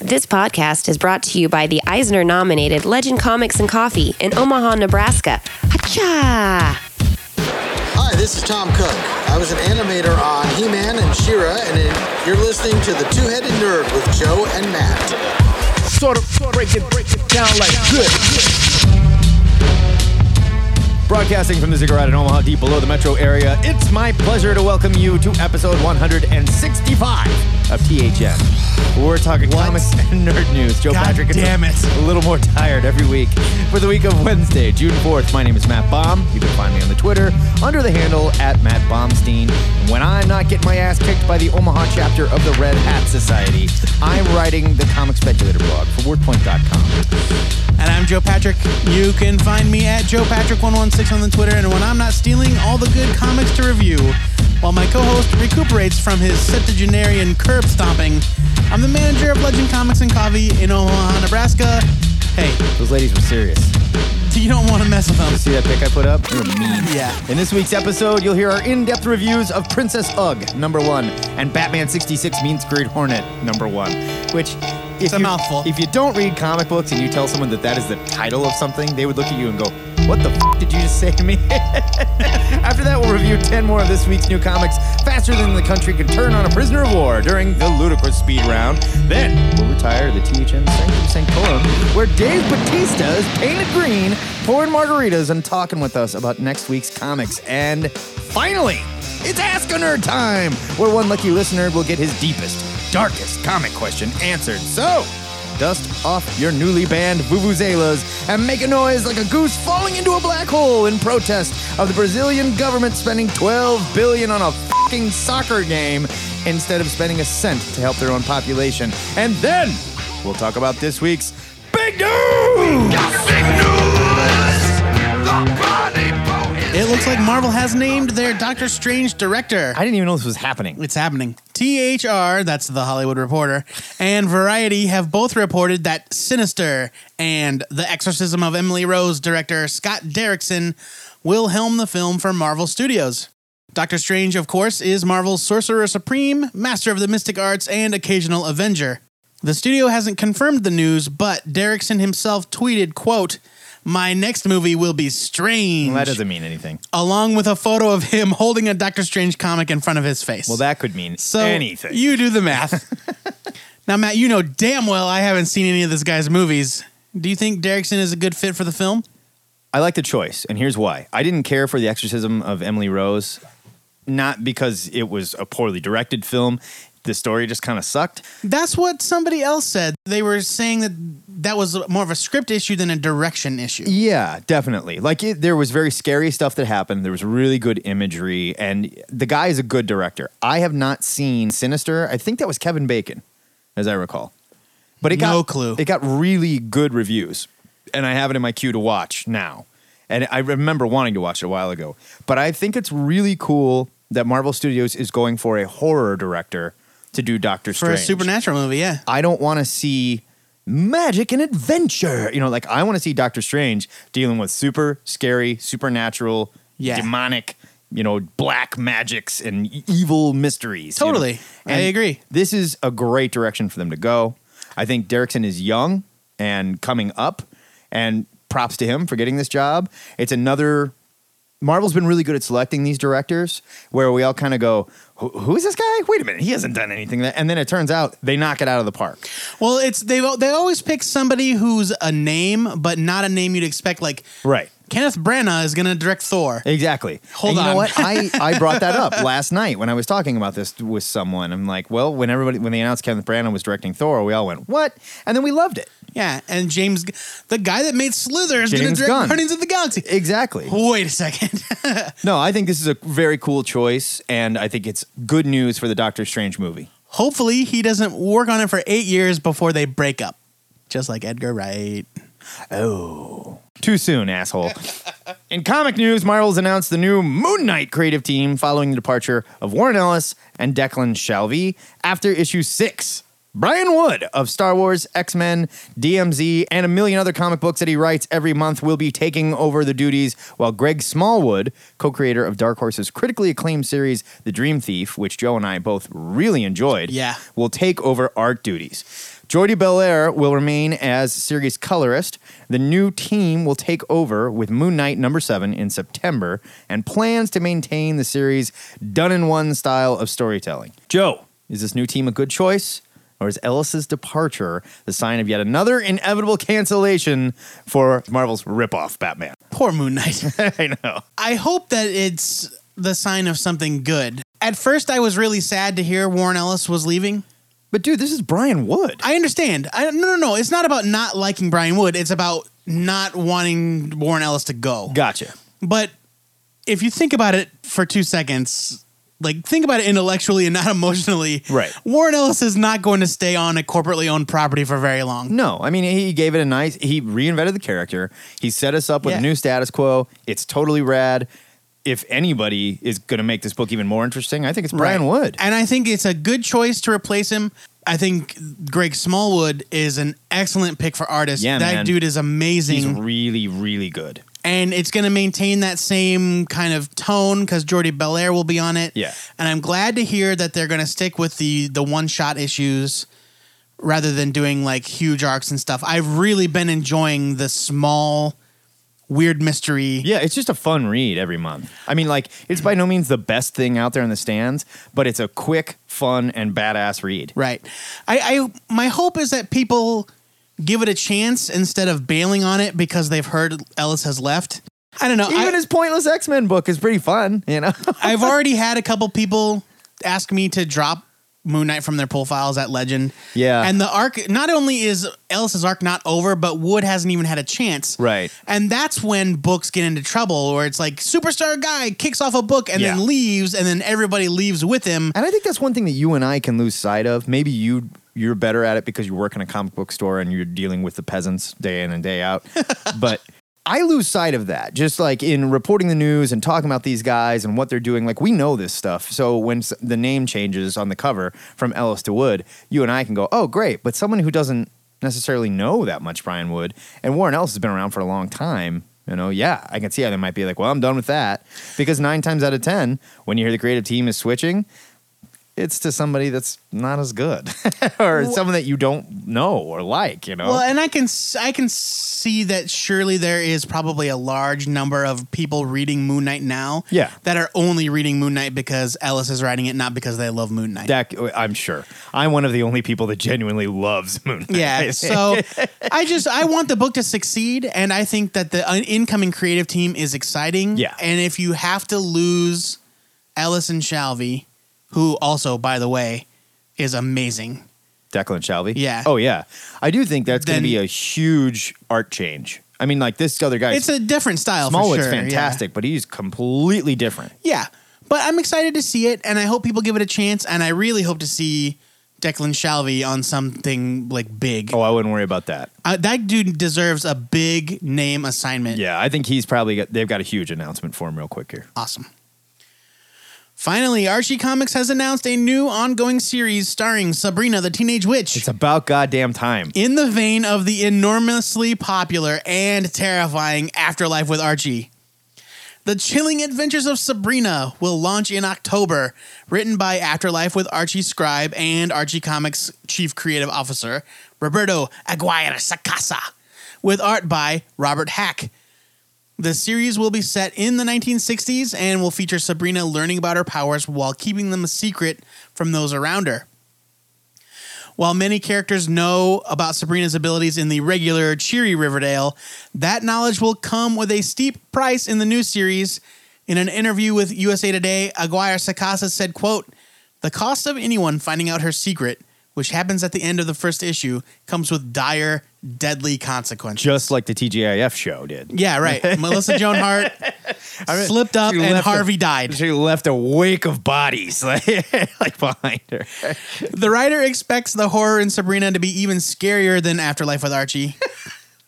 This podcast is brought to you by the Eisner nominated Legend Comics and Coffee in Omaha, Nebraska. Hacha! Hi, this is Tom Cook. I was an animator on He Man and She Ra, and it- you're listening to The Two Headed Nerd with Joe and Matt. sort of break it, break it down like good. Broadcasting from the Ziggurat in Omaha, deep below the metro area, it's my pleasure to welcome you to episode 165 of THN. We're talking comics and nerd news. Joe God Patrick is damn it. a little more tired every week. For the week of Wednesday, June 4th, my name is Matt Baum. You can find me on the Twitter under the handle at Matt Baumstein. When I'm not getting my ass kicked by the Omaha chapter of the Red Hat Society, I'm writing the Comic Speculator blog for WordPoint.com. And I'm Joe Patrick. You can find me at Joe Patrick116 on the Twitter. And when I'm not stealing all the good comics to review, while my co-host recuperates from his septuagenarian curb stomping, I'm the manager of Legend Comics and Coffee in Omaha, Nebraska. Hey, Those ladies were serious. you don't want to mess with them. See that pic I put up? They were mean. Yeah. In this week's episode, you'll hear our in-depth reviews of Princess Ugg, number one, and Batman 66 Meets Green Hornet, number one. Which, if It's a you, mouthful. If you don't read comic books and you tell someone that that is the title of something, they would look at you and go, "What the f- did you just say to me?" After that, we'll review 10 more of this week's new comics faster than the country can turn on a prisoner of war during the ludicrous speed round. Then we'll retire to the THN Sanctum Sanctorum, where Dave Batista is painted green, pouring margaritas and talking with us about next week's comics. And finally, it's Ask a Nerd time, where one lucky listener will get his deepest, darkest comic question answered. So, Dust off your newly banned vuvuzelas and make a noise like a goose falling into a black hole in protest of the Brazilian government spending 12 billion on a fucking soccer game instead of spending a cent to help their own population. And then we'll talk about this week's big news. It looks like Marvel has named their Doctor Strange director. I didn't even know this was happening. It's happening. THR, that's the Hollywood Reporter, and Variety have both reported that Sinister and The Exorcism of Emily Rose director Scott Derrickson will helm the film for Marvel Studios. Doctor Strange, of course, is Marvel's Sorcerer Supreme, Master of the Mystic Arts, and occasional Avenger. The studio hasn't confirmed the news, but Derrickson himself tweeted, quote, my next movie will be strange. Well, that doesn't mean anything. Along with a photo of him holding a Doctor Strange comic in front of his face. Well, that could mean So anything. You do the math. now, Matt, you know damn well I haven't seen any of this guy's movies. Do you think Derrickson is a good fit for the film? I like the choice, and here's why. I didn't care for the exorcism of Emily Rose, not because it was a poorly directed film. The story just kind of sucked. That's what somebody else said. They were saying that that was more of a script issue than a direction issue. Yeah, definitely. Like it, there was very scary stuff that happened. There was really good imagery, and the guy is a good director. I have not seen Sinister. I think that was Kevin Bacon, as I recall. But it got No clue. It got really good reviews, and I have it in my queue to watch now. And I remember wanting to watch it a while ago. But I think it's really cool that Marvel Studios is going for a horror director to do Doctor For Strange. a supernatural movie, yeah. I don't want to see magic and adventure. You know, like I want to see Doctor Strange dealing with super scary, supernatural, Yeah. demonic, you know, black magics and evil mysteries. you know? Totally. I agree. This is a great direction for them to go. I think Derrickson is young and coming up, and props to him for getting this job. It's another. Marvel's been really good at selecting these directors, where we all kind of go, "Who- "Who is this guy? Wait a minute, he hasn't done anything." That, and then it turns out they knock it out of the park. Well, it's they they always pick somebody who's a name, but not a name you'd expect. Like Right. Kenneth Branagh is going to direct Thor. Exactly. Hold and you on. know what? I, I brought that up last night when I was talking about this with someone. I'm like, well, when everybody when they announced Kenneth Branagh was directing Thor, we all went, what? And then we loved it. Yeah, and James, the guy that made Slither, is going to direct Gunn. Guardians of the Galaxy. Exactly. Wait a second. No, I think this is a very cool choice, and I think it's good news for the Doctor Strange movie. Hopefully, he doesn't work on it for eight years before they break up, just like Edgar Wright. Oh. Too soon, asshole. In comic news, Marvel's announced the new Moon Knight creative team following the departure of Warren Ellis and Declan Shalvey after issue six. Brian Wood of Star Wars, X Men, DMZ, and a million other comic books that he writes every month will be taking over the duties, while Greg Smallwood, co creator of Dark Horse's critically acclaimed series, The Dream Thief, which Joe and I both really enjoyed, Yeah. will take over art duties. Jordie Bellaire will remain as series colorist. The new team will take over with Moon Knight number seven in September and plans to maintain the series' done in one style of storytelling. Joe, is this new team a good choice? Or is Ellis's departure the sign of yet another inevitable cancellation for Marvel's ripoff Batman? Poor Moon Knight. I know. I hope that it's the sign of something good. At first, I was really sad to hear Warren Ellis was leaving. But dude, this is Brian Wood. I understand. I, no, no, no. It's not about not liking Brian Wood. It's about not wanting Warren Ellis to go. Gotcha. But if you think about it for two seconds, like think about it intellectually and not emotionally. Right. Warren Ellis is not going to stay on a corporately owned property for very long. No, I mean he gave it a nice. He reinvented the character. He set us up with Yeah. a new status quo. It's totally rad. If anybody is going to make this book even more interesting, I think it's Brian Right. Wood. And I think it's a good choice to replace him. I think Greg Smallwood is an excellent pick for artist. Yeah, that man. dude is amazing. He's really, really good. And it's going to maintain that same kind of tone because Jordie Bellaire will be on it. Yeah. and I'm glad to hear that they're going to stick with the the one shot issues rather than doing like huge arcs and stuff. I've really been enjoying the small, weird mystery. Yeah, it's just a fun read every month. I mean, like it's by no means the best thing out there in the stands, but it's a quick, fun, and badass read. Right. I, I my hope is that people give it a chance instead of bailing on it because they've heard Ellis has left. I don't know. I- Even his pointless X Men book is pretty fun. You know. I've already had a couple people ask me to drop Moon Knight from their pull files at Legend. Yeah. And the arc, not only is Ellis's arc not over, but Wood hasn't even had a chance. Right. And that's when books get into trouble, where it's like superstar guy kicks off a book and Yeah. then leaves, and then everybody leaves with him. And I think that's one thing that you and I can lose sight of. Maybe you you're better at it because you work in a comic book store and you're dealing with the peasants day in and day out. but I lose sight of that. Just like in reporting the news and talking about these guys and what they're doing, like we know this stuff. So when the name changes on the cover from Ellis to Wood, you and I can go, "Oh, great." But someone who doesn't necessarily know that much Brian Wood and Warren Ellis has been around for a long time. You know, yeah, I can see how they might be like, well, I'm done with that. Because nine times out of 10, when you hear the creative team is switching, it's to somebody that's not as good or someone that you don't know or like, you know? Well, and I can I can see that surely there is probably a large number of people reading Moon Knight now. Yeah. That are only reading Moon Knight because Ellis is writing it, not because they love Moon Knight. that, I'm sure. I'm one of the only people that genuinely loves Moon Knight. Yeah, so I just I want the book to succeed, and I think that the uh, incoming creative team is exciting. Yeah. and if you have to lose Ellis and Shalvey, who also, by the way, is amazing. Declan Shalvey. Yeah. Oh, yeah. I do think that's going to be a huge art change. I mean, like this other guy, It's a different style. Smallwood's for sure, yeah. fantastic, but he's completely different. Yeah, but I'm excited to see it, and I hope people give it a chance, and I really hope to see Declan Shalvey on something like big. Oh, I wouldn't worry about that. Uh, that dude deserves a big name assignment. Yeah, I think he's probably got, they've got a huge announcement for him real quick here. Awesome. Finally, Archie Comics has announced a new ongoing series starring Sabrina the Teenage Witch. It's about goddamn time. in the vein of the enormously popular and terrifying Afterlife with Archie. The Chilling Adventures of Sabrina will launch in October, written by Afterlife with Archie Scribe and Archie Comics Chief Creative Officer Roberto Aguirre Sacasa, with art by Robert Hack. The series will be set in the 1960s and will feature Sabrina learning about her powers while keeping them a secret from those around her. While many characters know about Sabrina's abilities in the regular, cheery Riverdale, that knowledge will come with a steep price in the new series. In an interview with USA Today, Aguirre Sacasa said, quote, The cost of anyone finding out her secret, which happens at the end of the first issue, comes with dire, deadly consequences. Just like the TGIF show did. Yeah, right. Melissa Joan Hart slipped up She and left a- Harvey died. She left a wake of bodies like, like behind her. The writer expects the horror in Sabrina to be even scarier than Afterlife with Archie.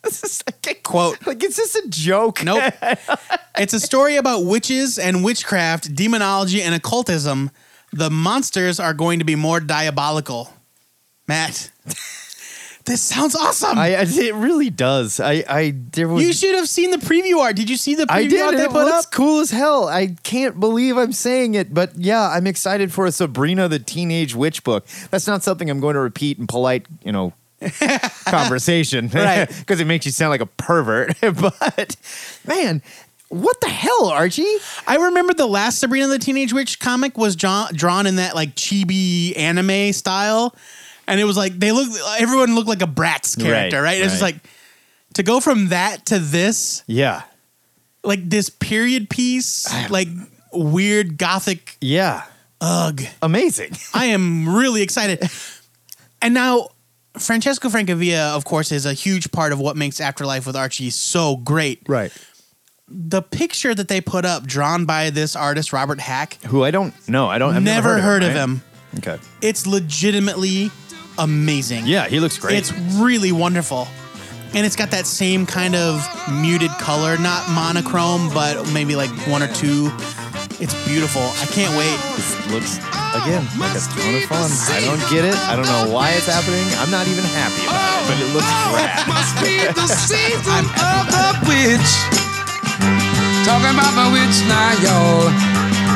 This is a Quote, Like, it's just a joke. Nope. it's a story about witches and witchcraft, demonology, and occultism. The monsters are going to be more diabolical. Matt, this sounds awesome. I, I- it really does. I, I there was. you should have seen the preview art. Did you see the preview I did. art they it put looks up? cool as hell. I can't believe I'm saying it, but yeah, I'm excited for a Sabrina the Teenage Witch book. That's not something I'm going to repeat in polite, you know, conversation, Right. Because it makes you sound like a pervert. but man, what the hell, Archie? I remember the last Sabrina the Teenage Witch comic was drawn, drawn in that like chibi anime style, and it was like they look everyone looked like a Bratz character, Right, right? It's just right. like to go from that to this, Yeah, like this period piece, like weird gothic. yeah, Ugh, amazing. I am really excited. And now. Francesco Francavilla, of course, is a huge part of what makes Afterlife with Archie so great. right. The picture that they put up, drawn by this artist, Robert Hack, Who I don't know. I don't. I've never, heard, of right? him. Okay. It's legitimately amazing. Yeah, he looks great. It's really wonderful. And it's got that same kind of muted color, not monochrome, but maybe like one or two. It's beautiful. I can't wait. This looks again like a ton of fun. I don't get it. I don't know why it's happening. I'm not even happy about it, but it looks oh, rad. Must be the season of the witch. Talking about the witch now, y'all.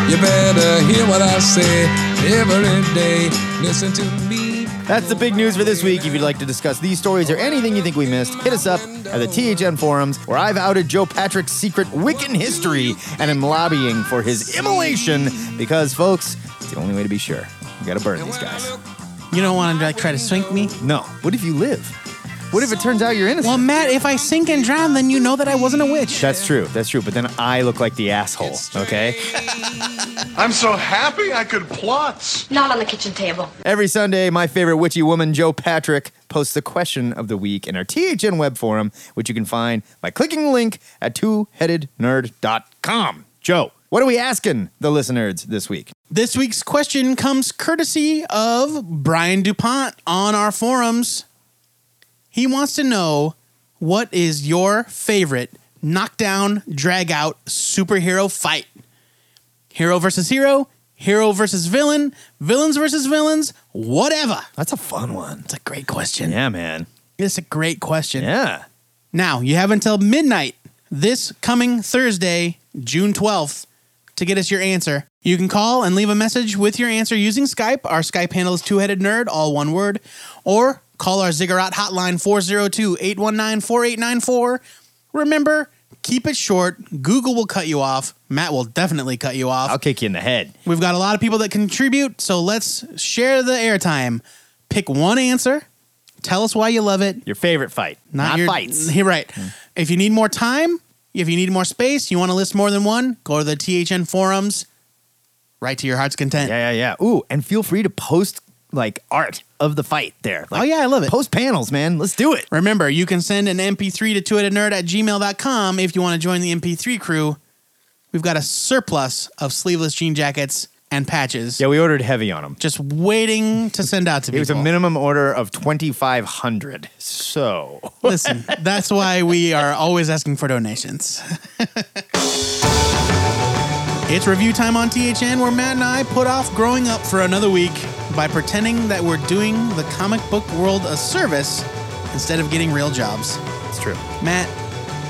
You better hear what I say every day. Listen to me. That's the big news for this week. If you'd like to discuss these stories or anything you think we missed, hit us up at the THN forums, where I've outed Joe Patrick's secret Wiccan history and am lobbying for his immolation because, folks, it's the only way to be sure. You gotta burn these guys. You don't want to like try to swing me? No. What if you live? What if it turns out you're innocent? Well, Matt, if I sink and drown, then you know that I wasn't a witch. That's true. That's true. But then I look like the asshole. Okay. I'm so happy I could plot. Not on the kitchen table. Every Sunday, my favorite witchy woman, Joe Patrick, posts the question of the week in our THN web forum, which you can find by clicking the link at twoheadednerd.com. Joe, what are we asking the listeners this week? This week's question comes courtesy of Brian DuPont on our forums. He wants to know what is your favorite knockdown, drag out superhero fight? Hero versus hero, hero versus villain, villains versus villains, whatever. That's a fun one. It's a great question. Yeah, man. It's a great question. Yeah. Now, you have until midnight this coming Thursday, June 12th, to get us your answer. You can call and leave a message with your answer using Skype. Our Skype handle is two headed nerd, all one word. Or call our Ziggurat hotline 402 819 4894. Remember, keep it short. Google will cut you off. Matt will definitely cut you off. I'll kick you in the head. We've got a lot of people that contribute, so let's share the airtime. Pick one answer. Tell us why you love it. Your favorite fight. Not, your, fights. You're right. Hmm. If you need more time, if you need more space, you want to list more than one, go to the THN forums. Right to your heart's content. Yeah, yeah, yeah. Ooh, and feel free to post like art of the fight there. Oh, like, Oh, yeah, I love it. Post panels, man. Let's do it. Remember, you can send an MP3 to twoheadednerd at gmail.com if you want to join the MP3 crew. We've got a surplus of sleeveless jean jackets and patches. Yeah, we ordered heavy on them. Just waiting to send out to people. It was a minimum order of 2,500. So, Listen, that's why we are always asking for donations. it's review time on THN where Matt and I put off growing up for another week by pretending that we're doing the comic book world a service instead of getting real jobs. it's true. Matt,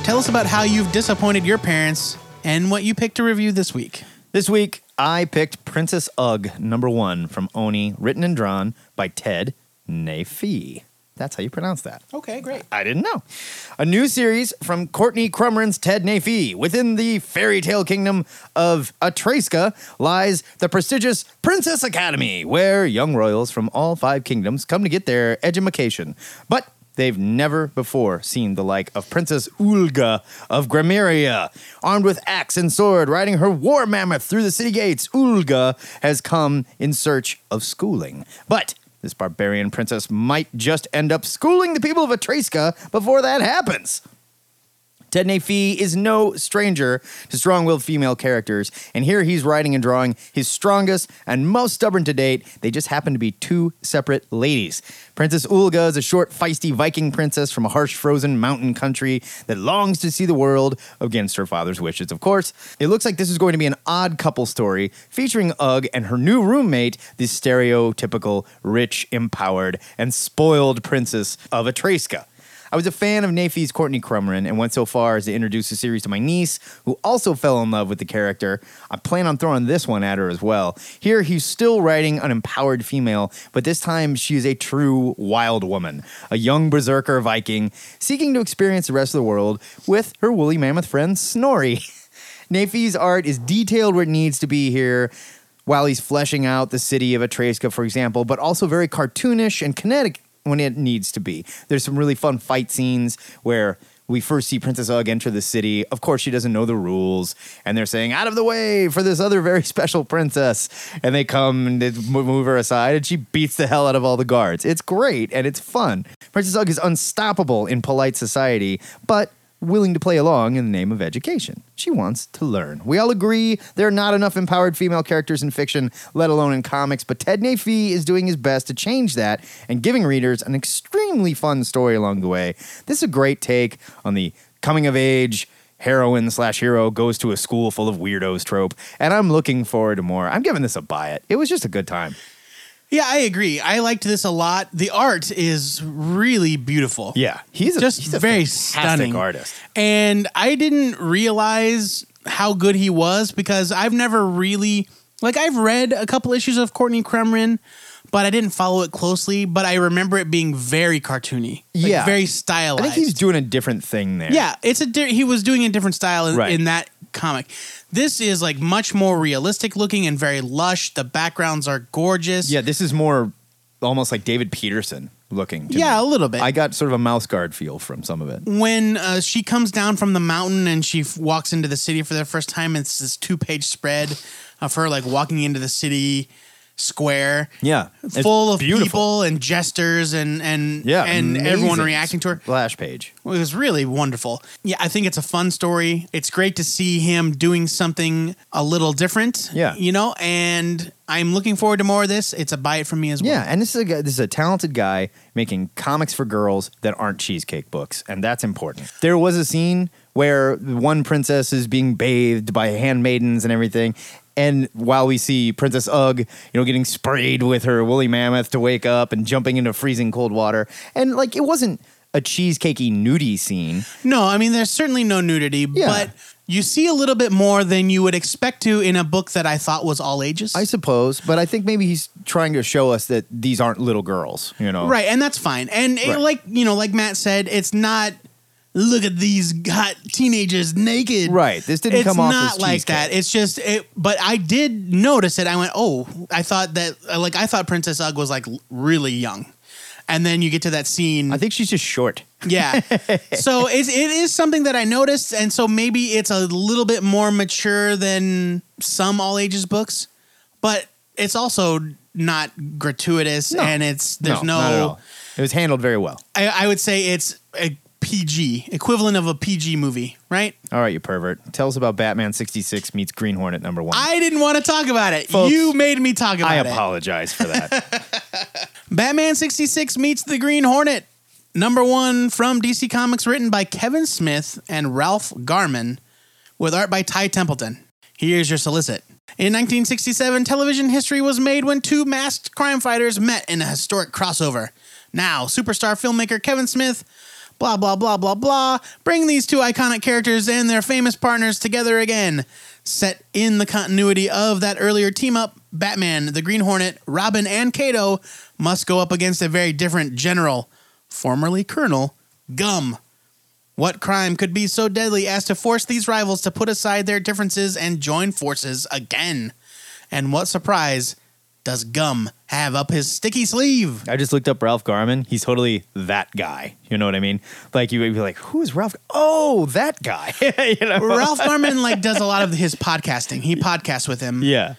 tell us about how you've disappointed your parents and what you picked to review this week. This week, I picked Princess Ugg number one from Oni, written and drawn by Ted Naifeh. That's how you pronounce that. Okay, great. I didn't know. A new series from Courtney Crumrin's Ted Naifeh. Within the fairy tale kingdom of Atreska lies the prestigious Princess Academy, where young royals from all five kingdoms come to get their education. But they've never before seen the like of Princess Ulga of Grimmeria. Armed with axe and sword, riding her war mammoth through the city gates, Ulga has come in search of schooling. But this barbarian princess might just end up schooling the people of Atreska before that happens. Ted Naifeh is no stranger to strong willed female characters, and here he's writing and drawing his strongest and most stubborn to date. They just happen to be two separate ladies. Princess Ulga is a short, feisty Viking princess from a harsh, frozen mountain country that longs to see the world against her father's wishes, of course. It looks like this is going to be an odd couple story featuring Ugg and her new roommate, the stereotypical rich, empowered, and spoiled princess of Atreska. I was a fan of Naifeh's Courtney Crumrin and went so far as to introduce the series to my niece, who also fell in love with the character. I plan on throwing this one at her as well. Here, he's still writing an empowered female, but this time she is a true wild woman, a young berserker Viking seeking to experience the rest of the world with her woolly mammoth friend Snorri. Naifeh's art is detailed where it needs to be here, while he's fleshing out the city of Atreska, for example, but also very cartoonish and kinetic when it needs to be. There's some really fun fight scenes where we first see Princess Ugg enter the city. Of course, she doesn't know the rules, and they're saying, out of the way for this other very special princess. And they come and they move her aside, and she beats the hell out of all the guards. It's great and it's fun. Princess Ugg is unstoppable in polite society, but willing to play along in the name of education. She wants to learn. We all agree there are not enough empowered female characters in fiction, let alone in comics, but Ted Naifeh is doing his best to change that and giving readers an extremely fun story along the way. This is a great take on the coming of age heroine slash hero goes to a school full of weirdos trope, and I'm looking forward to more. I'm giving this a buy it. It was just a good time. Yeah, I agree. I liked this a lot. The art is really beautiful. Yeah, he's a, just he's a very stunning artist. And I didn't realize how good he was because I've never really like I've read a couple issues of Courtney Crumrin, but I didn't follow it closely. But I remember it being very cartoony, like, Yeah. very stylized. I think he's doing a different thing there. Yeah, it's a di- he was doing a different style in, Right. in that comic. This is like much more realistic looking and very lush. The backgrounds are gorgeous. Yeah, this is more almost like David Petersen looking. to Yeah, me. a little bit. I got sort of a mouse guard feel from some of it. when uh, she comes down from the mountain and she f- walks into the city for the first time, it's this two page spread of her like walking into the city square. Yeah, full of beautiful. people and jesters and and Yeah, and everyone reacting to her. Splash page. It was really wonderful. Yeah, I think it's a fun story. It's great to see him doing something a little different. Yeah. you know, and I'm looking forward to more of this. It's a buy it from me as well. Yeah, and this is a guy, this is a talented guy making comics for girls that aren't cheesecake books, and that's important. There was a scene where one princess is being bathed by handmaidens and everything. And while we see Princess Ugg, you know, getting sprayed with her woolly mammoth to wake up and jumping into freezing cold water, and like it wasn't a cheesecakey nudie scene. No, I mean there's certainly no nudity, Yeah. but you see a little bit more than you would expect to in a book that I thought was all ages. I suppose, but I think maybe he's trying to show us that these aren't little girls, you know. Right, and that's fine. And it- Right. like you know, like Matt said, it's not. Look at these hot teenagers naked. Right. This didn't it's come off It's not like cheesecake. that. It's just it. But I did notice it. I went, oh, I thought that uh, like I thought Princess Ugg was like really young, and then you get to that scene. I think she's just short. Yeah. so it's, it is something that I noticed. And so maybe it's a little bit more mature than some all ages books, but it's also not gratuitous No. and it's, there's no, all. It was handled very well. I, I would say it's a PG, equivalent of a PG movie, right? All right, you pervert. Tell us about Batman 66 meets Green Hornet number one. I didn't want to talk about it. Folks, you made me talk about I it. I apologize for that. Batman 66 meets the Green Hornet. Number one from DC Comics, written by Kevin Smith and Ralph Garman, with art by Ty Templeton. Here's your solicit. In 1967, television history was made when two masked crime fighters met in a historic crossover. Now, superstar filmmaker Kevin Smith, blah, blah, blah, blah, blah, bring these two iconic characters and their famous partners together again. Set in the continuity of that earlier team up, Batman, the Green Hornet, Robin, and Kato must go up against a very different general, formerly Colonel, Gum. What crime could be so deadly as to force these rivals to put aside their differences and join forces again? And what surprise does Gum have up his sticky sleeve? I just looked up Ralph Garman. He's totally that guy. You know what I mean? Like you would be like, who is Ralph? Oh, that guy. you know? Ralph Garman like does a lot of his podcasting. He podcasts with him, Yeah.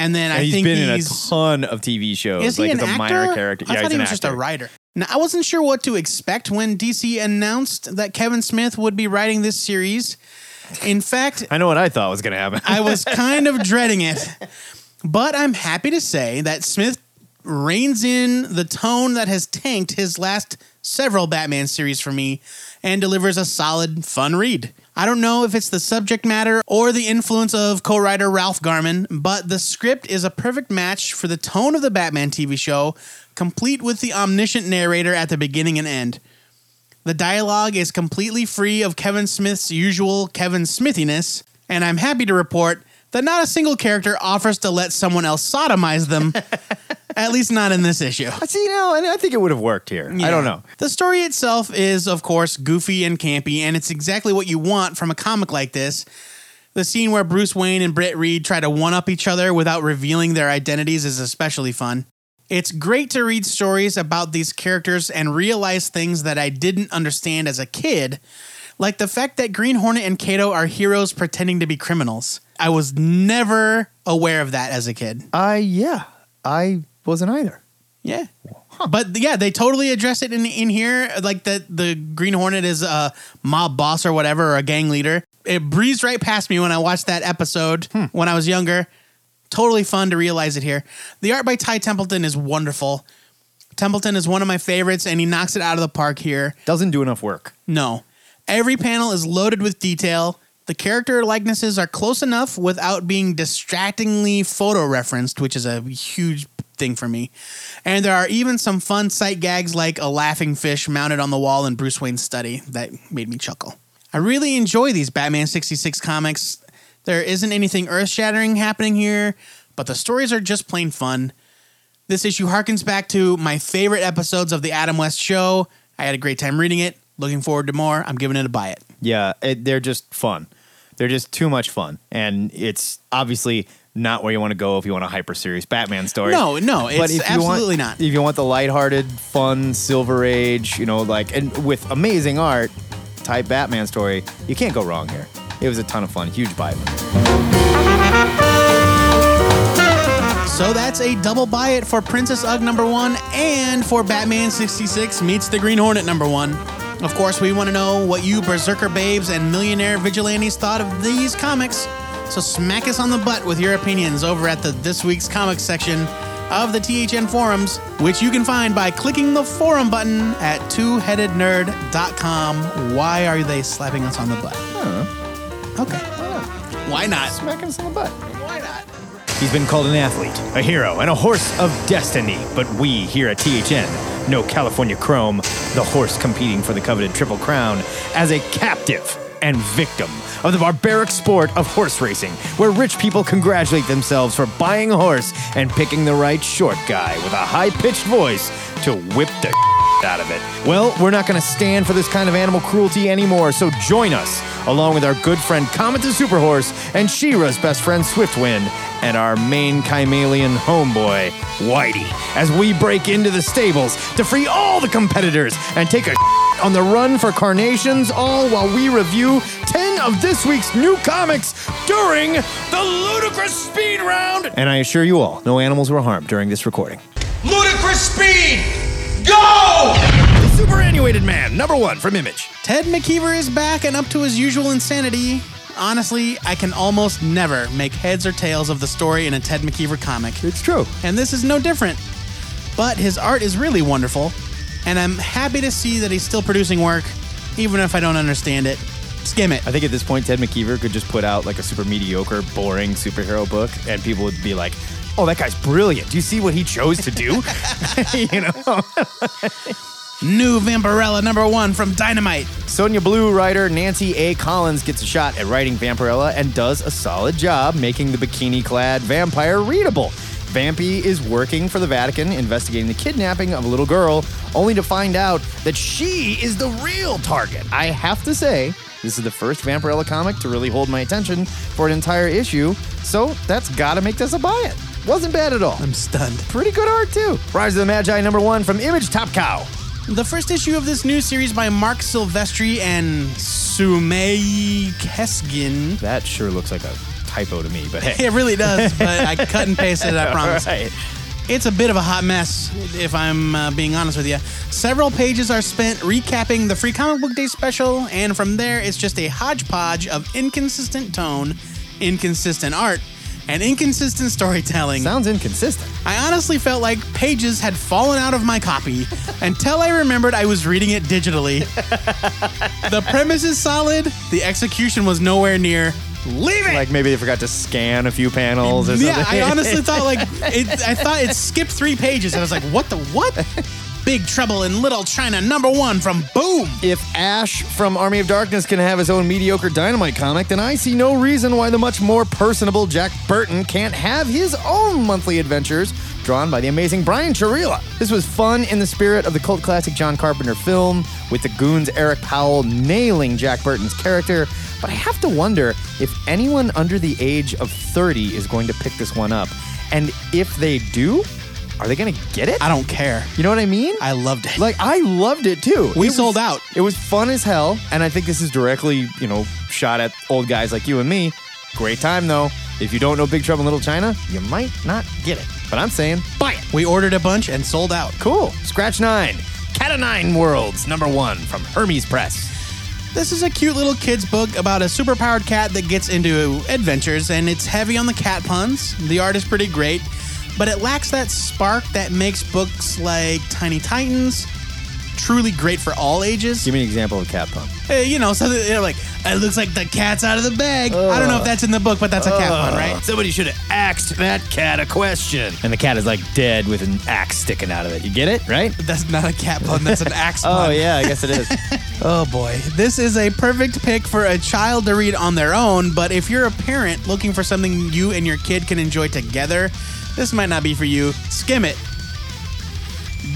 and then And I he's think been he's in a ton of TV shows. is he like an actor? minor character. I yeah, thought he's he was just a writer. Now I wasn't sure what to expect when DC announced that Kevin Smith would be writing this series. In fact, I know what I thought was going to happen. I was kind of dreading it. But I'm happy to say that Smith reins in the tone that has tanked his last several Batman series for me and delivers a solid, fun read. I don't know if it's the subject matter or the influence of co writer Ralph Garman, but the script is a perfect match for the tone of the Batman TV show, complete with the omniscient narrator at the beginning and end. The dialogue is completely free of Kevin Smith's usual Kevin Smithiness, and I'm happy to report that not a single character offers to let someone else sodomize them, at least not in this issue. I see now, and I think it would have worked here. I don't know. The story itself is, of course, goofy and campy, and it's exactly what you want from a comic like this. The scene where Bruce Wayne and Britt Reed try to one up each other without revealing their identities is especially fun. It's great to read stories about these characters and realize things that I didn't understand as a kid, like the fact that Green Hornet and Kato are heroes pretending to be criminals. I was never aware of that as a kid. I yeah, I wasn't either. Yeah. But yeah, they totally address it in in here, like that the Green Hornet is a mob boss or whatever, or a gang leader. It breezed right past me when I watched that episode hmm. when I was younger. Totally fun to realize it here. The art by Ty Templeton is wonderful. Templeton is one of my favorites, and he knocks it out of the park here. Doesn't do enough work. No. Every panel is loaded with detail. The character likenesses are close enough without being distractingly photo referenced, which is a huge thing for me. And there are even some fun sight gags like a laughing fish mounted on the wall in Bruce Wayne's study that made me chuckle. I really enjoy these Batman 66 comics. There isn't anything earth shattering happening here, but the stories are just plain fun. This issue harkens back to my favorite episodes of the Adam West show. I had a great time reading it. Looking forward to more. I'm giving it a buy it. Yeah, it, they're just fun. They're just too much fun, and it's obviously not where you want to go if you want a hyper serious Batman story. No, no, it's if you absolutely want, not. If you want the lighthearted, fun Silver Age, you know, like and with amazing art type Batman story, you can't go wrong here. It was a ton of fun. Huge buy. So that's a double buy it for Princess Ugg number one and for Batman 66 meets the Green Hornet number one. Of course, we want to know what you Berserker babes and millionaire vigilantes thought of these comics. So smack us on the butt with your opinions over at the This Week's Comics section of the THN forums, which you can find by clicking the forum button at twoheadednerd.com. Why are they slapping us on the butt? Okay. Why not? Smacking us on the butt. Why not? He's been called an athlete, a hero, and a horse of destiny. But we here at THN know California Chrome, the horse competing for the coveted Triple Crown, as a captive and victim of the barbaric sport of horse racing, where rich people congratulate themselves for buying a horse and picking the right short guy with a high pitched voice to whip the out of it. Well, we're not going to stand for this kind of animal cruelty anymore, so join us, along with our good friend Comet the Superhorse and She Ra's best friend Swiftwind, and our main Chimalian homeboy, Whitey, as we break into the stables to free all the competitors and take a on the run for carnations, all while we review 10 of this week's new comics during the ludicrous speed round. And I assure you all, no animals were harmed during this recording. Ludicrous speed! Go! The Superannuated Man, number one from Image. Ted McKeever is back and up to his usual insanity. Honestly, I can almost never make heads or tails of the story in a Ted McKeever comic. It's true. And this is no different. But his art is really wonderful, and I'm happy to see that he's still producing work, even if I don't understand it. Skim it. I think at this point, Ted McKeever could just put out like a super mediocre, boring superhero book, and people would be like, "Oh, that guy's brilliant! Do you see what he chose to do?" you know. New Vampirella number one from Dynamite. Sonja Blue writer Nancy A. Collins gets a shot at writing Vampirella and does a solid job making the bikini-clad vampire readable. Vampy is working for the Vatican, investigating the kidnapping of a little girl, only to find out that she is the real target. I have to say, this is the first Vampirella comic to really hold my attention for an entire issue, so that's gotta make this a buy it. Wasn't bad at all. I'm stunned. Pretty good art too. Rise of the Magi number one from Image Top Cow. The first issue of this new series by Marc Silvestri and Sumei Kesgin. That sure looks like a typo to me, but hey. It really does, but I cut and pasted it, I promise. Right. It's a bit of a hot mess, if I'm uh, being honest with you. Several pages are spent recapping the Free Comic Book Day special, and from there, it's just a hodgepodge of inconsistent tone, inconsistent art, and inconsistent storytelling. Sounds inconsistent. I honestly felt like pages had fallen out of my copy until I remembered I was reading it digitally. the premise is solid, the execution was nowhere near. Leave it! Like maybe they forgot to scan a few panels or something. Yeah, I honestly thought like it, I thought it skipped three pages, and I was like, "What the what?" Big Trouble in Little China, number one from Boom! If Ash from Army of Darkness can have his own mediocre Dynamite comic, then I see no reason why the much more personable Jack Burton can't have his own monthly adventures drawn by the amazing Brian Churilla. This was fun in the spirit of the cult classic John Carpenter film, with The Goon's Eric Powell nailing Jack Burton's character. But I have to wonder if anyone under the age of 30 is going to pick this one up. And if they do, are they to get it? I don't care. You know what I mean? I loved it. Like I loved it too. We It was- sold out. It was fun as hell, and I think this is directly, you know, shot at old guys like you and me. Great time though. If you don't know Big Trouble in Little China, you might not get it. But I'm saying, buy it. we ordered a bunch and sold out. Cool. Scratch Nine. Cat of Nine Worlds, number one from Hermes Press. This is a cute little kid's book about a superpowered cat that gets into adventures, and it's heavy on the cat puns. The art is pretty great, but it lacks that spark that makes books like Tiny Titans truly great for all ages. Give me an example of a cat pun. Hey, you know, so that, you know, like it looks like the cat's out of the bag. I don't know if that's in the book, but that's a cat pun, right? Somebody should have axed that cat a question. And the cat is like dead with an axe sticking out of it. You get it, right? That's not a cat pun. That's an axe oh, pun. Oh yeah, I guess it is. Oh boy. This is a perfect pick for a child to read on their own, but if you're a parent looking for something you and your kid can enjoy together, this might not be for you. Skim it.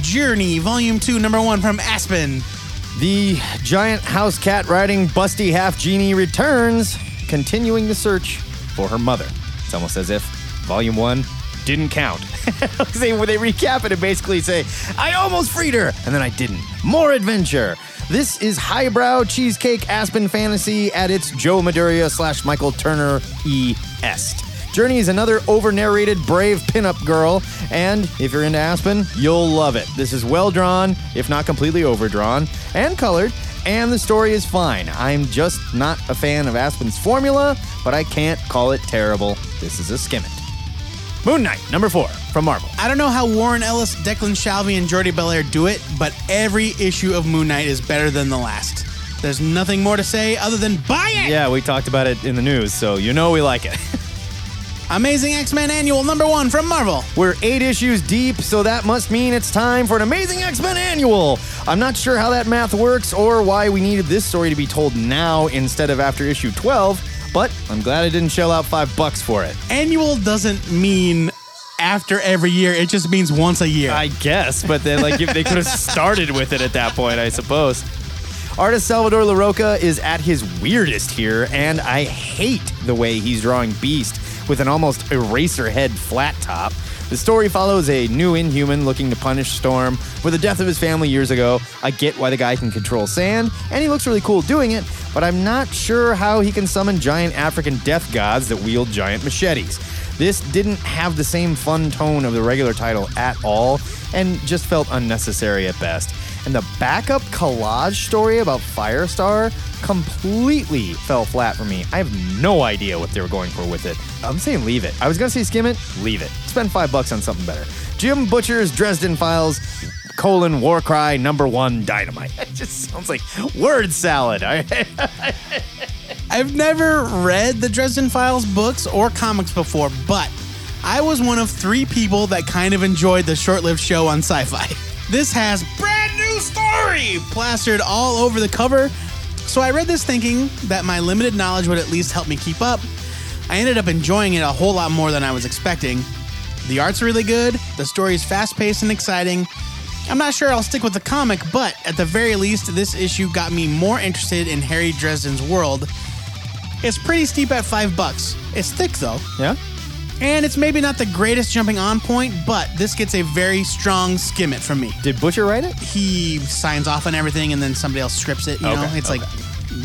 Journey, Volume 2, Number 1 from Aspen. The giant house cat riding busty half genie returns, continuing the search for her mother. It's almost as if Volume 1 didn't count. they, they recap it and basically say, I almost freed her, and then I didn't. More adventure. This is highbrow cheesecake Aspen fantasy at its Joe Madureira slash Michael Turner E est. Journey is another over narrated brave pinup girl, and if you're into Aspen, you'll love it. This is well drawn, if not completely overdrawn, and colored, and the story is fine. I'm just not a fan of Aspen's formula, but I can't call it terrible. This is a skim it. Moon Knight, number four, from Marvel. I don't know how Warren Ellis, Declan Shalvey, and Jordie Bellaire do it, but every issue of Moon Knight is better than the last. There's nothing more to say other than buy it! Yeah, we talked about it in the news, so you know we like it. Amazing X Men Annual Number 1 from Marvel. We're eight issues deep, so that must mean it's time for an Amazing X Men annual. I'm not sure how that math works or why we needed this story to be told now instead of after issue 12, but I'm glad I didn't shell out five bucks for it. Annual doesn't mean after every year, it just means once a year. I guess, but then like if they could have started with it at that point, I suppose. Artist Salvador Larroca is at his weirdest here, and I hate the way he's drawing Beast with an almost eraser head flat top. The story follows a new inhuman looking to punish Storm for the death of his family years ago. I get why the guy can control sand, and he looks really cool doing it, but I'm not sure how he can summon giant African death gods that wield giant machetes. This didn't have the same fun tone of the regular title at all, and just felt unnecessary at best. And the backup collage story about Firestar completely fell flat for me. I have no idea what they were going for with it. I'm saying leave it. I was gonna say skim it, leave it. Spend five bucks on something better. Jim Butcher's Dresden Files, colon Warcry number one dynamite. It just sounds like word salad. I've never read the Dresden Files books or comics before, but I was one of three people that kind of enjoyed the short lived show on sci fi. This has brand new story plastered all over the cover. So I read this thinking that my limited knowledge would at least help me keep up. I ended up enjoying it a whole lot more than I was expecting. The art's really good, the story is fast paced and exciting. I'm not sure I'll stick with the comic, but at the very least, this issue got me more interested in Harry Dresden's world. It's pretty steep at five bucks. It's thick though, yeah? And it's maybe not the greatest jumping on point, but this gets a very strong skim it from me. Did Butcher write it? He signs off on everything and then somebody else scripts it, you know? Okay, It's like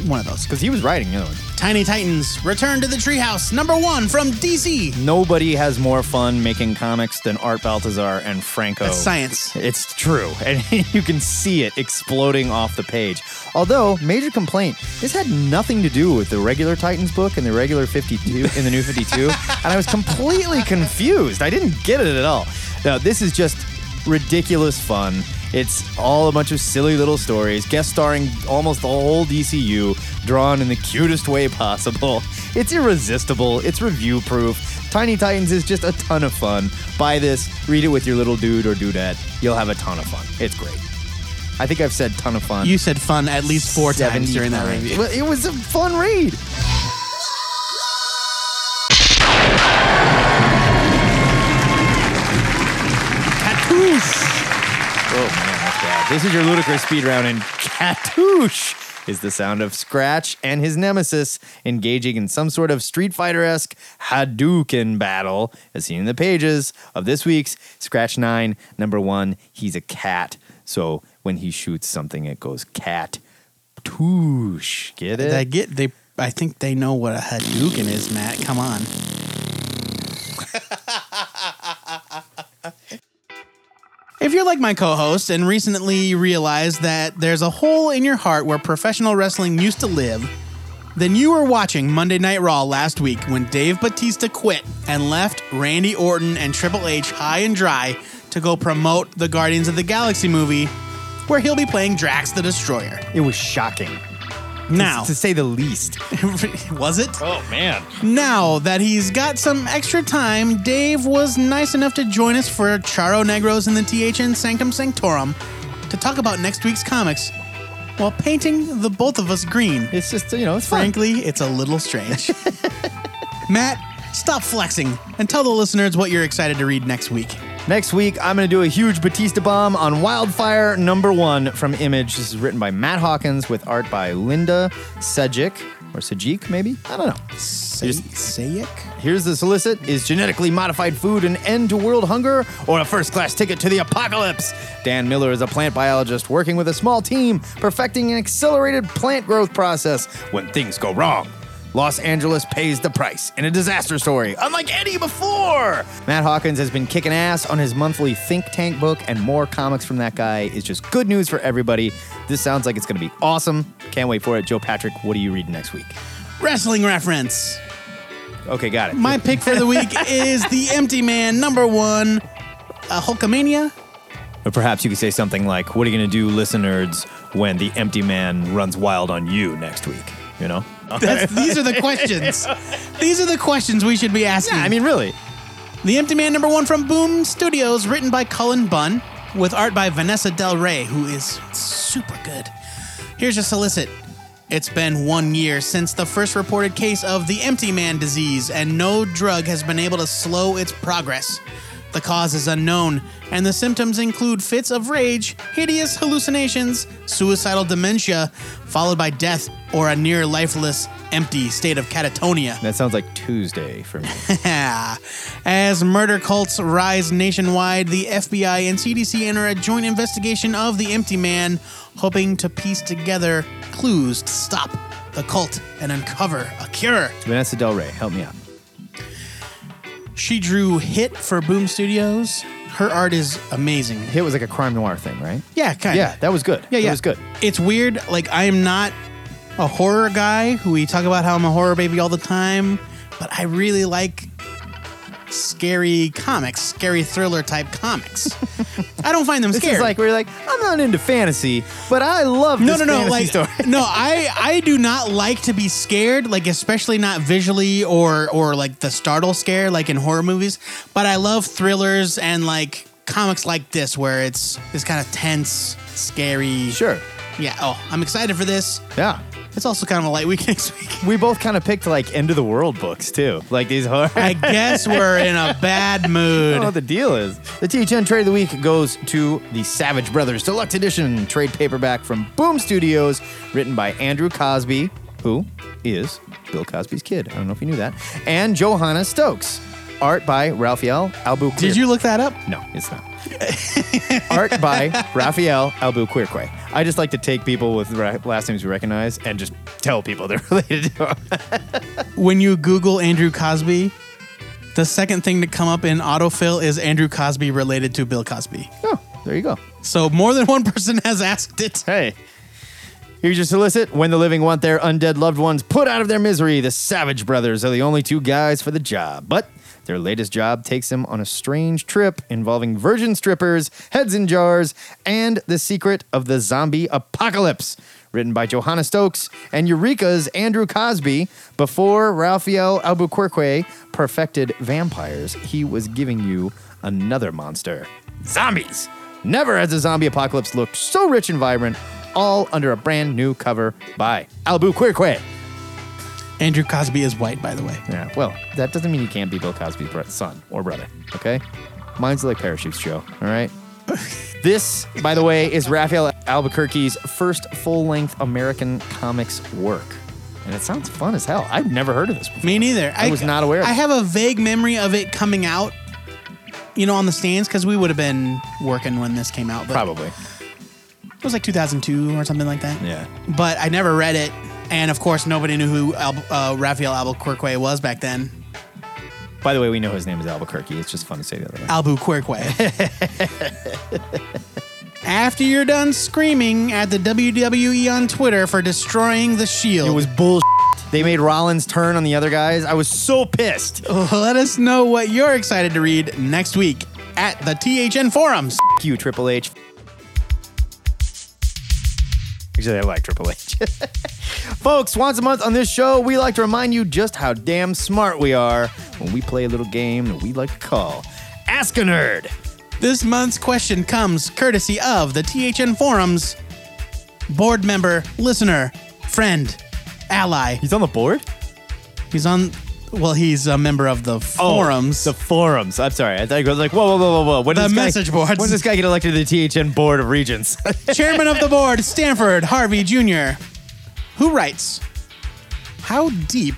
one of those. Because he was writing the other one. Tiny Titans, Return to the Treehouse, number one from DC. Nobody has more fun making comics than Art Baltazar and Franco. That's science. It's true, and you can see it exploding off the page. Although, major complaint, this had nothing to do with the regular Titans book and the regular 52 in the new 52, and I was completely confused. I didn't get it at all. Now, this is just ridiculous fun. It's all a bunch of silly little stories, guest starring almost the whole DCU, drawn in the cutest way possible. It's irresistible, it's review proof. Tiny Titans is just a ton of fun. Buy this, read it with your little dude or dudette. You'll have a ton of fun. It's great. I think I've said ton of fun. You said fun at least four times during that times. review. Well, it was a fun read. Oh that's bad. This is your ludicrous speed round, and Catoosh is the sound of Scratch and his nemesis engaging in some sort of Street Fighter esque Hadouken battle, as seen in the pages of this week's Scratch 9, number one. He's a cat, so when he shoots something, it goes cat. Toosh. Get it? I get they. I think they know what a Hadouken is, Matt. Come on. If you're like my co host and recently realized that there's a hole in your heart where professional wrestling used to live, then you were watching Monday Night Raw last week when Dave Batista quit and left Randy Orton and Triple H high and dry to go promote the Guardians of the Galaxy movie, where he'll be playing Drax the Destroyer. it was shocking. Now, To say the least. was it? Oh, man. Now that he's got some extra time, Dave was nice enough to join us for Charo Negros in the THN Sanctum Sanctorum to talk about next week's comics while painting the both of us green. It's just, you know, it's fun. Frankly, it's a little strange. Matt, stop flexing and tell the listeners what you're excited to read next week. Next week, I'm going to do a huge Batista bomb on Wildfire number one from Image. This is written by Matt Hawkins with art by Linda Sejic, or Sajik, maybe? I don't know. Sayek? Here's the solicit Is genetically modified food an end to world hunger or a first class ticket to the apocalypse? Dan Miller is a plant biologist working with a small team, perfecting an accelerated plant growth process when things go wrong. Los Angeles pays the price in a disaster story, unlike any before. Matt Hawkins has been kicking ass on his monthly think tank book, and more comics from that guy is just good news for everybody. This sounds like it's going to be awesome. Can't wait for it. Joe Patrick, what are you reading next week? Wrestling reference. Okay, got it. My pick for the week is The Empty Man, number one, uh, Hulkamania. Or perhaps you could say something like, What are you going to do, listeners, when the empty man runs wild on you next week? You know? That's, these are the questions. These are the questions we should be asking. Yeah, I mean, really. The Empty Man number one from Boom Studios, written by Cullen Bunn, with art by Vanessa Del Rey, who is super good. Here's a solicit. It's been one year since the first reported case of the Empty Man disease, and no drug has been able to slow its progress. The cause is unknown, and the symptoms include fits of rage, hideous hallucinations, suicidal dementia, followed by death or a near lifeless, empty state of catatonia. That sounds like Tuesday for me. As murder cults rise nationwide, the FBI and CDC enter a joint investigation of the Empty Man, hoping to piece together clues to stop the cult and uncover a cure. Vanessa Del Rey, help me out. She drew Hit for Boom Studios. Her art is amazing. Hit was like a crime noir thing, right? Yeah, kind of. Yeah, that was good. Yeah, yeah. It was good. It's weird. Like, I am not a horror guy who we talk about how I'm a horror baby all the time, but I really like scary comics, scary thriller type comics. I don't find them This scary. is like, we're like, I'm not into fantasy, but I love no, no, no. Like, story. no, I, I do not like to be scared. Like, especially not visually or, or like the startle scare, like in horror movies. But I love thrillers and like comics like this, where it's this kind of tense, scary. Sure. Yeah. Oh, I'm excited for this. Yeah. It's also kind of a light week next week. We both kind of picked like end of the world books too. Like these horror. I guess we're in a bad mood. I don't know what the deal is. The THN Trade of the Week goes to the Savage Brothers Deluxe Edition trade paperback from Boom Studios, written by Andrew Cosby, who is Bill Cosby's kid. I don't know if you knew that, and Johanna Stokes. Art by Rafael Albuquerque. Did you look that up? No, it's not. Art by Rafael Albuquerque. I just like to take people with ra- last names we recognize and just tell people they're related to them. When you Google Andrew Cosby, the second thing to come up in autofill is Andrew Cosby related to Bill Cosby. oh, there you go. So more than one person has asked it. Hey. Here's your solicit. When the living want their undead loved ones put out of their misery, the Savage Brothers are the only two guys for the job. But their latest job takes them on a strange trip involving virgin strippers, heads in jars, and the secret of the zombie apocalypse. Written by Johanna Stokes and Eureka's Andrew Cosby. Before Rafael Albuquerque perfected vampires, he was giving you another monster zombies. Never has a zombie apocalypse looked so rich and vibrant, all under a brand new cover by Albuquerque. Andrew Cosby is white, by the way. Yeah, well, that doesn't mean he can't be Bill Cosby's bro- son or brother, okay? Mine's like parachutes, Joe, all right? this, by the way, is Rafael Albuquerque's first full length American comics work. And it sounds fun as hell. I've never heard of this before. Me neither. I was not aware of I have a vague memory of it coming out, you know, on the stands because we would have been working when this came out. But Probably. It was like 2002 or something like that. Yeah. But I never read it, and of course, nobody knew who Al- uh, Rafael Albuquerque was back then. By the way, we know his name is Albuquerque. It's just fun to say the other way. Albuquerque. After you're done screaming at the WWE on Twitter for destroying the Shield, It was bullshit. They made Rollins turn on the other guys. I was so pissed. let us know what you're excited to read next week at the THN forums. F you, Triple H. Actually, I like Triple H. Folks, once a month on this show, we like to remind you just how damn smart we are when we play a little game that we like to call Ask a Nerd. This month's question comes courtesy of the THN forums board member, listener, friend, ally. He's on the board? He's on. Well, he's a member of the oh, forums. Oh, The forums. I'm sorry. I thought you like, whoa, whoa, whoa, whoa, whoa. When The this guy- message boards. When does this guy get elected to the THN Board of Regents? Chairman of the board, Stanford Harvey Jr., who writes How deep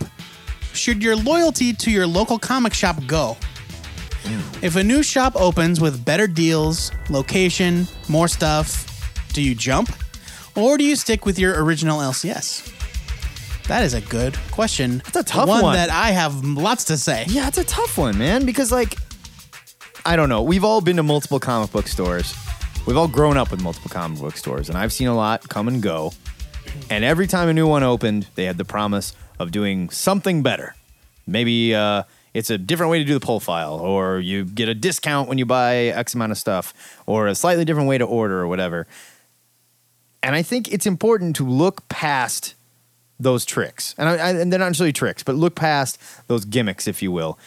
should your loyalty to your local comic shop go? If a new shop opens with better deals, location, more stuff, do you jump? Or do you stick with your original LCS? That is a good question. That's a tough one. one. that I have lots to say. Yeah, it's a tough one, man, because like I don't know. We've all been to multiple comic book stores. We've all grown up with multiple comic book stores, and I've seen a lot come and go. And every time a new one opened, they had the promise of doing something better. Maybe uh, it's a different way to do the pull file, or you get a discount when you buy X amount of stuff, or a slightly different way to order, or whatever. And I think it's important to look past those tricks. And, I, I, and they're not necessarily tricks, but look past those gimmicks, if you will.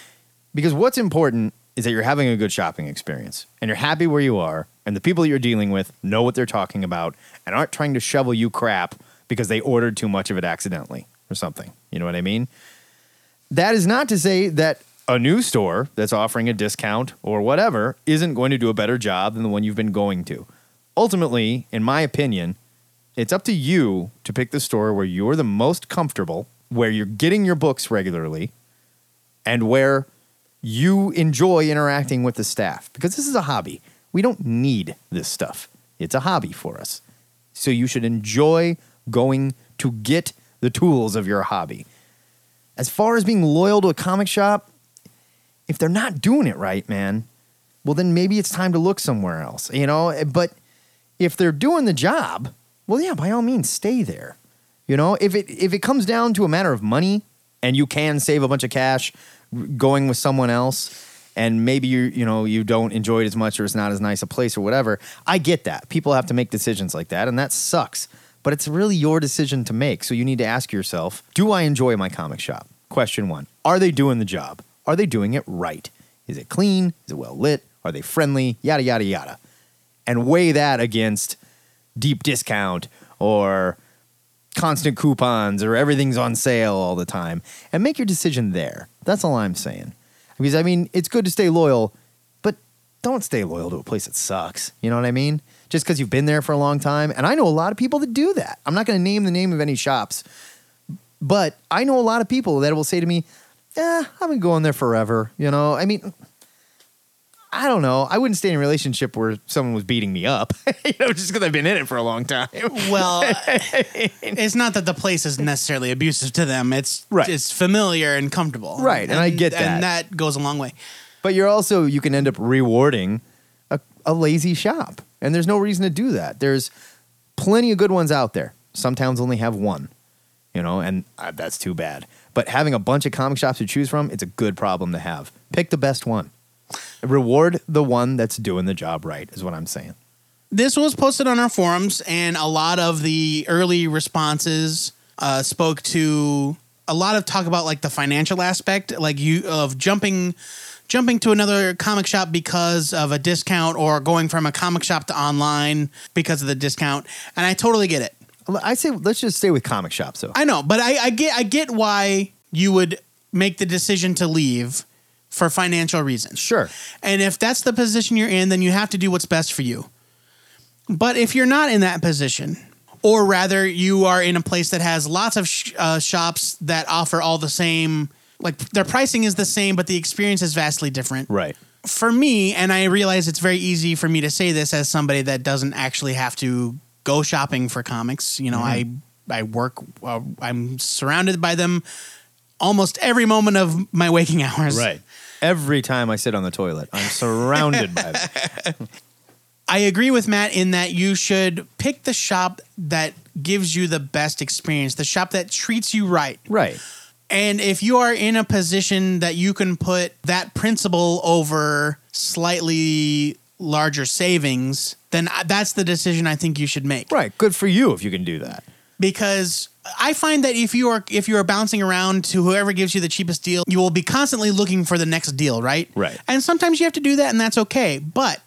Because what's important is that you're having a good shopping experience and you're happy where you are, and the people you're dealing with know what they're talking about and aren't trying to shovel you crap because they ordered too much of it accidentally or something. You know what I mean? That is not to say that a new store that's offering a discount or whatever isn't going to do a better job than the one you've been going to. Ultimately, in my opinion, it's up to you to pick the store where you're the most comfortable, where you're getting your books regularly, and where you enjoy interacting with the staff. Because this is a hobby. We don't need this stuff, it's a hobby for us. So you should enjoy going to get the tools of your hobby. As far as being loyal to a comic shop, if they're not doing it right, man, well, then maybe it's time to look somewhere else, you know? Eh, but if they're doing the job, well, yeah, by all means, stay there. You know, if it if it comes down to a matter of money and you can save a bunch of cash going with someone else and maybe you you know you don't enjoy it as much or it's not as nice a place or whatever, I get that. People have to make decisions like that and that sucks. But it's really your decision to make. So you need to ask yourself, do I enjoy my comic shop? Question 1. Are they doing the job? Are they doing it right? Is it clean? Is it well lit? Are they friendly? Yada yada yada. And weigh that against deep discount or constant coupons or everything's on sale all the time and make your decision there. That's all I'm saying. Because I mean, it's good to stay loyal, but don't stay loyal to a place that sucks. You know what I mean? Just because you've been there for a long time. And I know a lot of people that do that. I'm not going to name the name of any shops, but I know a lot of people that will say to me, "Yeah, I've been going there forever." You know, I mean, I don't know. I wouldn't stay in a relationship where someone was beating me up, you know, just because I've been in it for a long time. Well, it's not that the place is necessarily abusive to them. It's Right. it's familiar and comfortable. Right, and I get that, And that goes a long way. But you're also you can end up rewarding a, a lazy shop, and there's no reason to do that. There's plenty of good ones out there. Some towns only have one, you know, and uh, that's too bad. But having a bunch of comic shops to choose from, it's a good problem to have. Pick the best one. Reward the one that's doing the job right, is what I'm saying. This was posted on our forums, and a lot of the early responses uh, spoke to a lot of talk about like the financial aspect, like you of jumping jumping to another comic shop because of a discount or going from a comic shop to online because of the discount. And I totally get it. I say let's just stay with comic shops though. I know, but I, I get I get why you would make the decision to leave for financial reasons. Sure. And if that's the position you're in, then you have to do what's best for you. But if you're not in that position, or rather you are in a place that has lots of sh- uh, shops that offer all the same, like their pricing is the same, but the experience is vastly different. Right. For me, and I realize it's very easy for me to say this as somebody that doesn't actually have to go shopping for comics. You know, I I work, uh, I'm surrounded by them almost every moment of my waking hours. Right. Every time I sit on the toilet, I'm surrounded by them. I agree with Matt in that you should pick the shop that gives you the best experience, the shop that treats you right. Right. And if you are in a position that you can put that principle over slightly larger savings, then that's the decision I think you should make. Right. Good for you if you can do that. Because I find that if you are if you are bouncing around to whoever gives you the cheapest deal, you will be constantly looking for the next deal, right? Right. And sometimes you have to do that and that's okay. But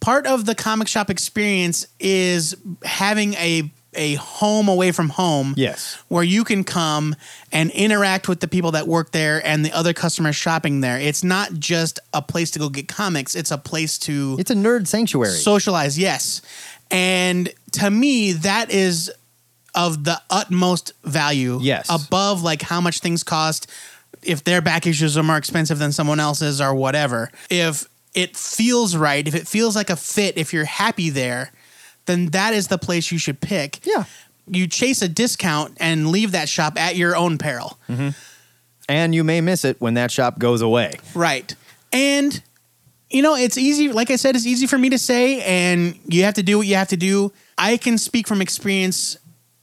part of the comic shop experience is having a a home away from home Yes. where you can come and interact with the people that work there and the other customers shopping there. It's not just a place to go get comics, it's a place to It's a nerd sanctuary. socialize, yes. And to me, that is of the utmost value. Yes. Above like how much things cost, if their back issues are more expensive than someone else's or whatever. If it feels right, if it feels like a fit, if you're happy there, then that is the place you should pick. Yeah. You chase a discount and leave that shop at your own peril. Mm-hmm. and you may miss it when that shop goes away. Right. And you know, it's easy like I said it's easy for me to say and you have to do what you have to do. I can speak from experience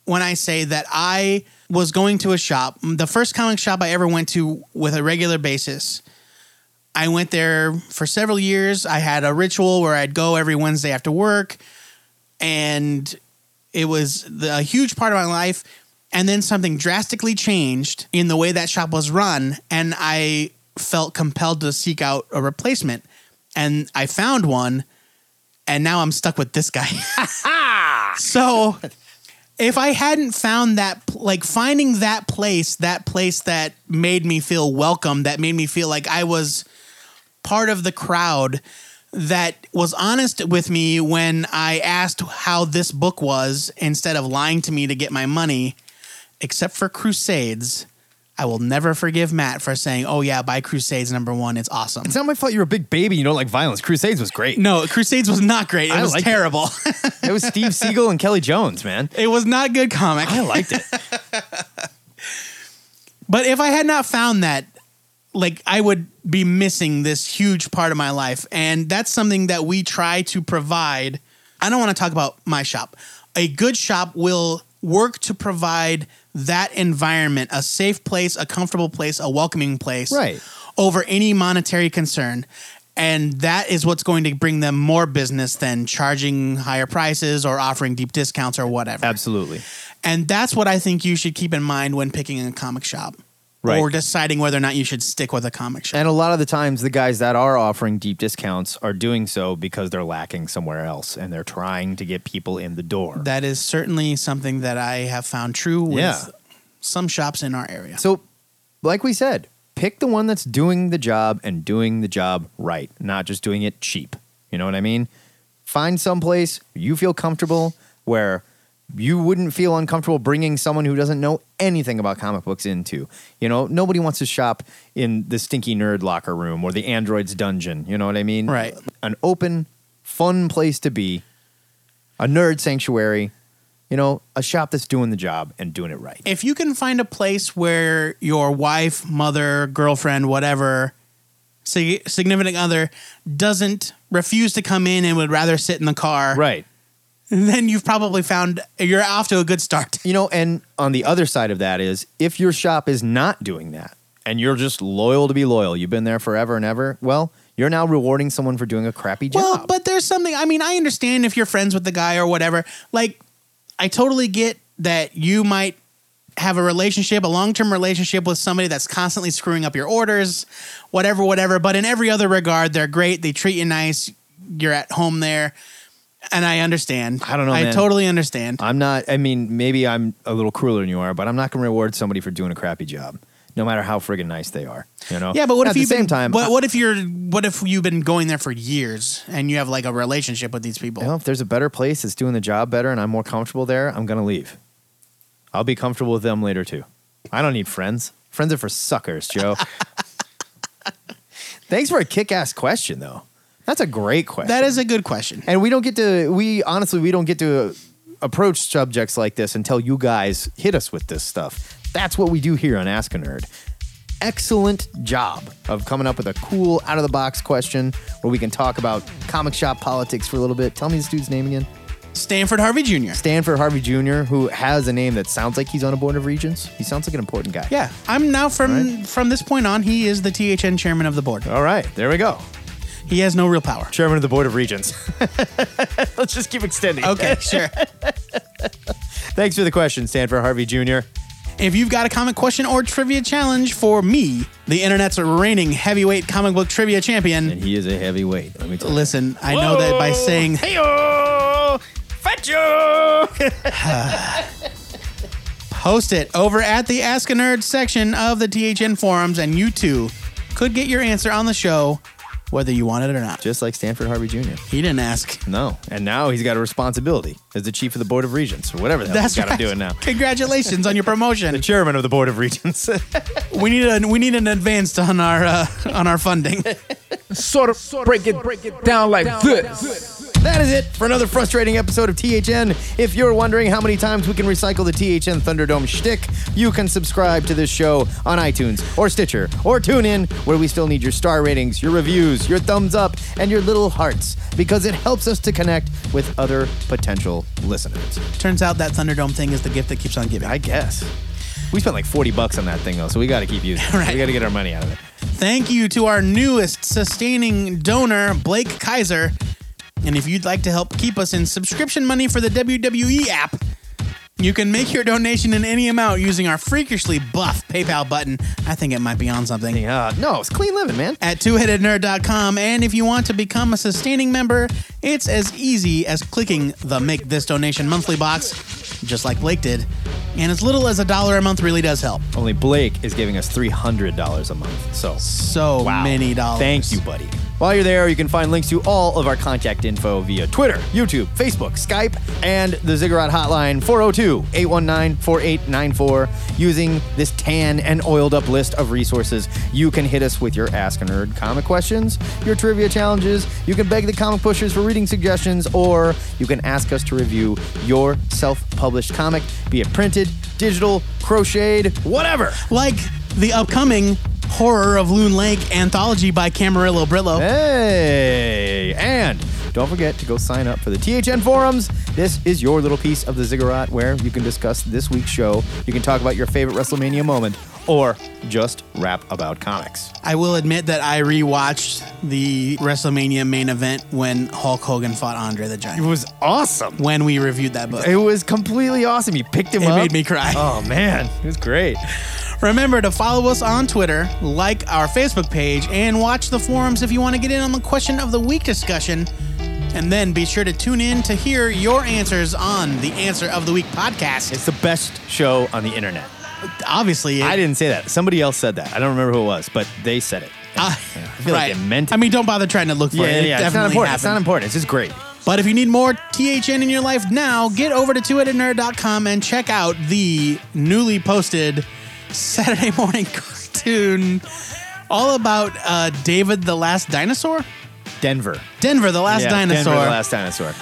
when I say that I was going to a shop, the first comic shop I ever went to with a regular basis. I went there for several years. I had a ritual where I'd go every Wednesday after work and it was the, a huge part of my life. And then something drastically changed in the way that shop was run, and I felt compelled to seek out a replacement. And I found one, and now I'm stuck with this guy. so if I hadn't found that, like finding that place, that place that made me feel welcome, that made me feel like I was part of the crowd that was honest with me when I asked how this book was instead of lying to me to get my money, except for Crusades. I will never forgive Matt for saying, "Oh yeah, buy Crusades number 1, it's awesome." It's not my fault you're a big baby. You don't like violence. Crusades was great. no, Crusades was not great. It I was liked it. terrible. It was Steve Seagle and Kelley Jones, man. it was not good comic. I liked it. But if I had not found that, like I would be missing this huge part of my life. And that's something that we try to provide. I don't want to talk about my shop. A good shop will work to provide that environment, a safe place, a comfortable place, a welcoming place, Right. over any monetary concern. And that is what's going to bring them more business than charging higher prices or offering deep discounts or whatever. Absolutely. And that's what I think you should keep in mind when picking a comic shop. Right. Or deciding whether or not you should stick with a comic shop. And a lot of the times, the guys that are offering deep discounts are doing so because they're lacking somewhere else and they're trying to get people in the door. that is certainly something that I have found true with Yeah. some shops in our area. So, like we said, pick the one that's doing the job and doing the job right, not just doing it cheap. You know what I mean? Find some place you feel comfortable where you wouldn't feel uncomfortable bringing someone who doesn't know anything about comic books into. You know, nobody wants to shop in the stinky nerd locker room or the android's dungeon. You know what I mean? Right. An open, fun place to be, a nerd sanctuary. You know, a shop that's doing the job and doing it right. if you can find a place where your wife, mother, girlfriend, whatever, significant other doesn't refuse to come in and would rather sit in the car, Right. then you've probably found you're off to a good start. You know, and on the other side of that is if your shop is not doing that and you're just loyal to be loyal, you've been there forever and ever, well, you're now rewarding someone for doing a crappy job. Well, but there's something. I mean, I understand if you're friends with the guy or whatever. Like, I totally get that you might have a relationship, a long term relationship with somebody that's constantly screwing up your orders, whatever, whatever. But in every other regard, they're great. They treat you nice. You're at home there. And I understand. I don't know, I man. totally understand. I'm not. I mean, maybe I'm a little crueler than you are, but I'm not going to reward somebody for doing a crappy job, no matter how friggin' nice they are. You know? Yeah, but what At if the you've same been, time? What, what if you're? What if you've been going there for years and you have like a relationship with these people? you know, if there's a better place that's doing the job better and I'm more comfortable there, I'm going to leave. I'll be comfortable with them later too. I don't need friends. Friends are for suckers, Joe. Thanks for a kick-ass question, though. That's a great question. That is a good question. and we don't get to. We honestly, we don't get to approach subjects like this until you guys hit us with this stuff. That's what we do here on Ask a Nerd. Excellent job of coming up with a cool, out of the box question where we can talk about comic shop politics for a little bit. Tell me this dude's name again. Stanford Harvey Jr. Stanford Harvey Jr., who has a name that sounds like he's on a board of regents. He sounds like an important guy. Yeah, I'm now from Right. from this point on. He is the THN chairman of the board. All right, there we go. He has no real power. Chairman of the Board of Regents. Let's just keep extending. Okay, sure. Thanks for the question, Stanford Harvey Jr. If you've got a comic question or trivia challenge for me, the internet's reigning heavyweight comic book trivia champion, And he is a heavyweight. Let me tell you. listen, I know that by saying Heyo! Fetch you! post it over at the Ask a Nerd section of the THN forums, and you too could get your answer on the show, whether you want it or not. Just like Stanford Harvey Jr. He didn't ask. No. And now he's got a responsibility as the chief of the Board of Regents, or whatever the hell That's he's got right. him doing now. Congratulations on your promotion. The chairman of the Board of Regents. We need a we need an advance on our uh, on our funding. Sort of break it, break it down like this. That is it for another frustrating episode of THN. If you're wondering how many times we can recycle the THN Thunderdome shtick, you can subscribe to this show on iTunes or Stitcher or TuneIn, where we still need your star ratings, your reviews, your thumbs up, and your little hearts, because it helps us to connect with other potential listeners. Turns out that Thunderdome thing is the gift that keeps on giving. I guess. We spent like 40 bucks on that thing, though, so we got to keep using it. Right. We got to get our money out of it. Thank you to our newest sustaining donor, Blake Kaiser. And if you'd like to help keep us in subscription money for the WWE app, you can make your donation in any amount using our freakishly buff PayPal button. I think it might be on something. Yeah, no, it's clean living, man. At twoheadednerd.com. And if you want to become a sustaining member, it's as easy as clicking the Make This Donation Monthly box, just like Blake did. And as little as a dollar a month really does help. Only Blake is giving us $300 a month. So, So Wow. many dollars. Thank you, buddy. While you're there, you can find links to all of our contact info via Twitter, YouTube, Facebook, Skype, and the Ziggurat hotline 402 819 4894. Using this tan and oiled up list of resources, you can hit us with your Ask a Nerd comic questions, your trivia challenges, you can beg the comic pushers for reading suggestions, or you can ask us to review your self published comic, be it printed, digital, crocheted, whatever. like the upcoming Horror of Loon Lake anthology by Camarillo Brillo. Hey, and don't forget to go sign up for the THN forums. This is your little piece of the ziggurat where you can discuss this week's show. You can talk about your favorite WrestleMania moment or just rap about comics. I will admit that I rewatched the WrestleMania main event when Hulk Hogan fought Andre the Giant. It was awesome. When we reviewed that book. It was completely awesome. You picked him It up. He made me cry. Oh man, it was great. Remember to follow us on Twitter, like our Facebook page, and watch the forums if you want to get in on the question of the week discussion. And then be sure to tune in to hear your answers on the Answer of the Week podcast. It's the best show on the internet. obviously, it, I didn't say that. Somebody else said that. I don't remember who it was, but they said it. Uh, I feel like right. they meant it. I mean, don't bother trying to look for yeah, it. yeah, It yeah. It's not definitely important. It's not important. It's just great. But if you need more THN in your life now, get over to twoheadednerd.com and check out the newly posted Saturday morning cartoon all about uh, David the Last Dinosaur? Denver. Denver the Last yeah, Dinosaur. Denver, the last dinosaur.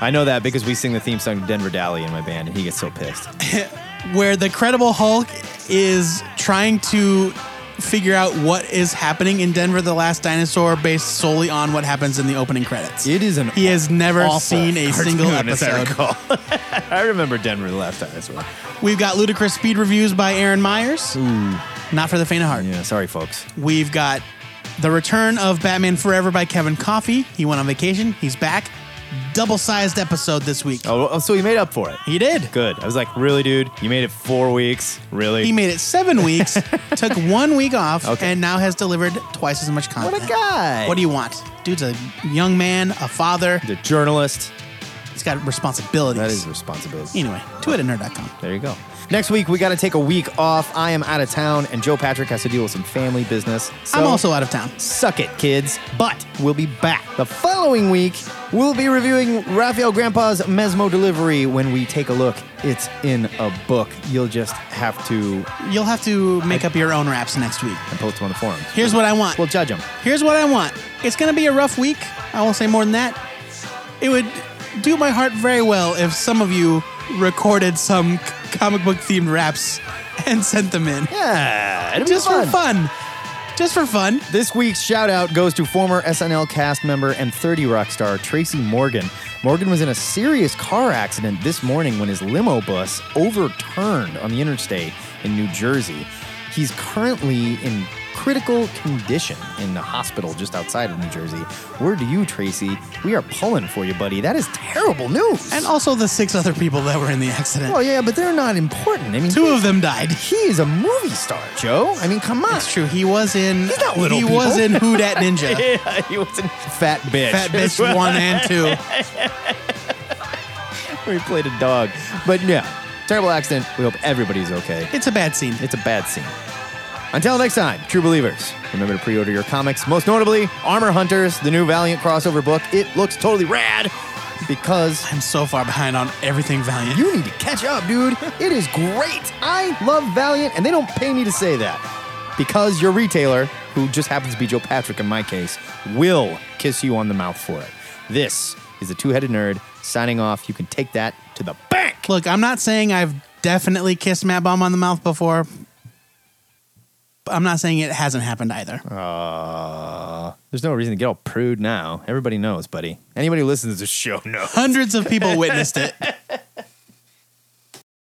I know that because we sing the theme song to Denver Dalley in my band, and he gets so pissed. where the Credible Hulk is trying to figure out what is happening in Denver the Last Dinosaur based solely on what happens in the opening credits. It is an he has never seen a single as I episode. I remember Denver the last dinosaur. We've got ludicrous speed reviews by Aaron Myers. Not for the faint of heart. Yeah, sorry, folks. We've got the return of Batman Forever by Kevin Coffey. He went on vacation. He's back. Double sized episode this week. Oh, oh, so he made up for it. He did. Good. I was like, really, dude? You made it four weeks? Really? He made it seven weeks, took one week off, Okay. and now has delivered twice as much content. what a guy. What do you want? Dude's a young man, a father. The journalist. He's got responsibilities. That is responsibility. Anyway, twoheadednerd.com. There you go. Next week, we got to take a week off. I am out of town, and Joe Patrick has to deal with some family business. So I'm also out of town. Suck it, kids. But we'll be back. The following week, we'll be reviewing Rafael Grampá's Mesmo Delivery when we take a look. It's in a book. You'll just have to You'll have to make up your own raps next week. and post them on the forums. Here's what I want. We'll judge them. Here's what I want. It's going to be a rough week. I won't say more than that. It would do my heart very well if some of you recorded some comic book themed raps and sent them in. Yeah, Just for fun. Just for fun. This week's shout out goes to former SNL cast member and 30 Rock star Tracy Morgan. Morgan was in a serious car accident this morning when his limo bus overturned on the interstate in New Jersey. He's currently in critical condition in the hospital just outside of New Jersey. Word to you, Tracy. We are pulling for you, buddy. That is terrible news. And also the six other people that were in the accident. oh yeah, but they're not important. I mean, Two of them died. He is a movie star, Joe. I mean, come on. It's true. He was in. He's not little he people. was in Who Dat Ninja. Yeah, he was in Fat Bitch. Fat Bitch one and two. where he played a dog. But yeah, terrible accident. We hope everybody's okay. It's a bad scene. It's a bad scene. Until next time, true believers, remember to pre-order your comics. Most notably, Armor Hunters, the new Valiant crossover book. It looks totally rad because I'm so far behind on everything Valiant. you need to catch up, dude. It is great. I love Valiant, and they don't pay me to say that because your retailer, who just happens to be Joe Patrick in my case, will kiss you on the mouth for it. This is the Two-Headed Nerd signing off. You can take that to the bank. Look, I'm not saying I've definitely kissed Matt Bomb on the mouth before. But I'm not saying it hasn't happened either. Uh, there's no reason to get all prude now. Everybody knows, buddy. Anybody who listens to the show knows. Hundreds of people witnessed it.